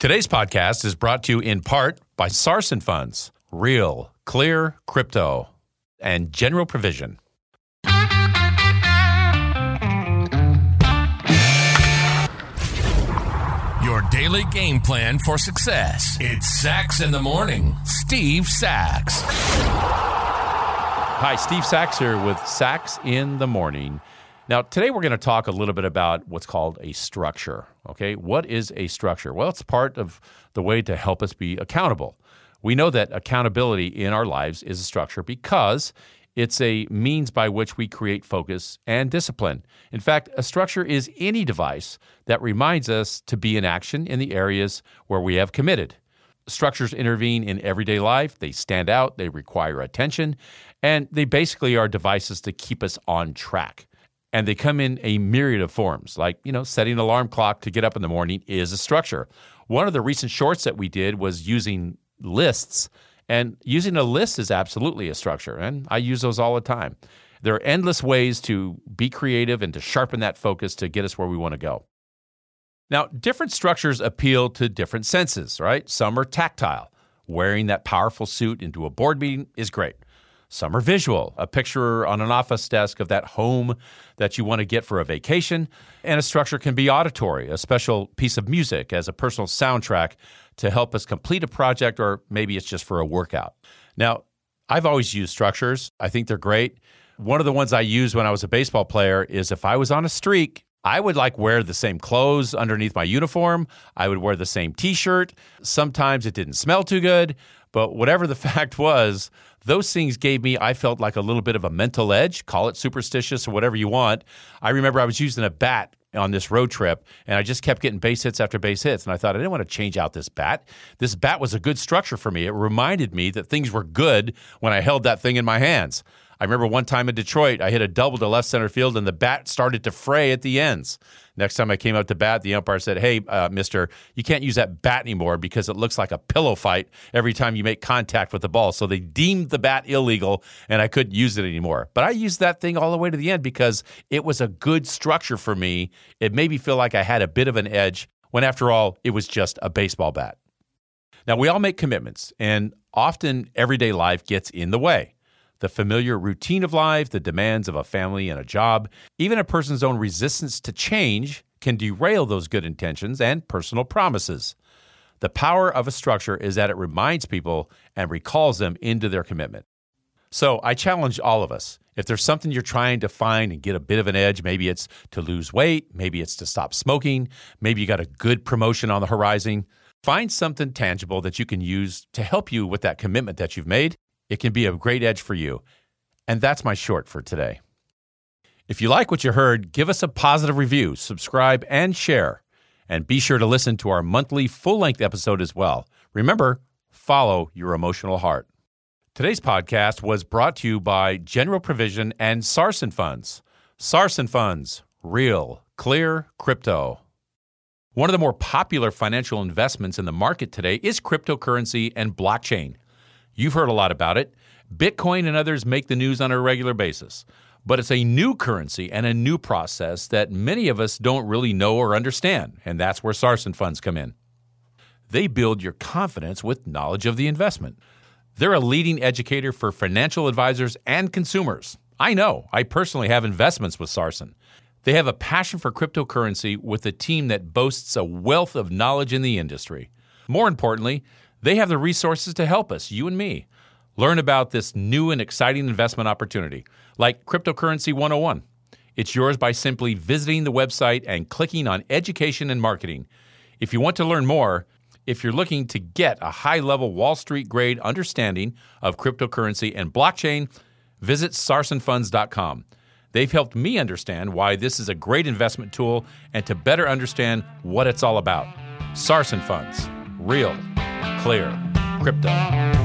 Today's podcast is brought to you in part by Sarson Funds, Real, Clear, Crypto, and General Provision. Your daily game plan for success. It's Sax in the Morning. Steve Sax. Hi, Steve Sax here with Sax in the Morning. Now, today we're going to talk a little bit about what's called a structure. Okay, what is a structure? Well, it's part of the way to help us be accountable. We know that accountability in our lives is a structure because it's a means by which we create focus and discipline. In fact, a structure is any device that reminds us to be in action in the areas where we have committed. Structures intervene in everyday life, they stand out, they require attention, and they basically are devices to keep us on track. And they come in a myriad of forms, like, you know, setting an alarm clock to get up in the morning is a structure. One of the recent shorts that we did was using lists and using a list is absolutely a structure, and I use those all the time. There are endless ways to be creative and to sharpen that focus to get us where we want to go. Now, different structures appeal to different senses, right? Some are tactile. Wearing that powerful suit into a board meeting is great. Some are visual, a picture on an office desk of that home that you want to get for a vacation. And a structure can be auditory, a special piece of music as a personal soundtrack to help us complete a project, or maybe it's just for a workout. Now, I've always used structures, I think they're great. One of the ones I used when I was a baseball player is if I was on a streak, I would like wear the same clothes underneath my uniform. I would wear the same t shirt. Sometimes it didn't smell too good, but whatever the fact was, those things gave me, I felt like a little bit of a mental edge, call it superstitious or whatever you want. I remember I was using a bat on this road trip and I just kept getting base hits after base hits. And I thought, I didn't want to change out this bat. This bat was a good structure for me. It reminded me that things were good when I held that thing in my hands. I remember one time in Detroit, I hit a double to left center field and the bat started to fray at the ends. Next time I came out to bat, the umpire said, Hey, uh, mister, you can't use that bat anymore because it looks like a pillow fight every time you make contact with the ball. So they deemed the bat illegal and I couldn't use it anymore. But I used that thing all the way to the end because it was a good structure for me. It made me feel like I had a bit of an edge when, after all, it was just a baseball bat. Now, we all make commitments, and often everyday life gets in the way the familiar routine of life, the demands of a family and a job, even a person's own resistance to change can derail those good intentions and personal promises. The power of a structure is that it reminds people and recalls them into their commitment. So I challenge all of us. If there's something you're trying to find and get a bit of an edge, maybe it's to lose weight, maybe it's to stop smoking, maybe you got a good promotion on the horizon, find something tangible that you can use to help you with that commitment that you've made it can be a great edge for you. And that's my short for today. If you like what you heard, give us a positive review, subscribe, and share. And be sure to listen to our monthly full length episode as well. Remember, follow your emotional heart. Today's podcast was brought to you by General Provision and Sarson Funds. Sarson Funds, real, clear crypto. One of the more popular financial investments in the market today is cryptocurrency and blockchain. You've heard a lot about it. Bitcoin and others make the news on a regular basis. But it's a new currency and a new process that many of us don't really know or understand, and that's where Sarson funds come in. They build your confidence with knowledge of the investment. They're a leading educator for financial advisors and consumers. I know, I personally have investments with Sarson. They have a passion for cryptocurrency with a team that boasts a wealth of knowledge in the industry. More importantly, they have the resources to help us, you and me, learn about this new and exciting investment opportunity, like Cryptocurrency 101. It's yours by simply visiting the website and clicking on Education and Marketing. If you want to learn more, if you're looking to get a high level Wall Street grade understanding of cryptocurrency and blockchain, visit sarsonfunds.com. They've helped me understand why this is a great investment tool and to better understand what it's all about. Sarson Funds, real clear crypto.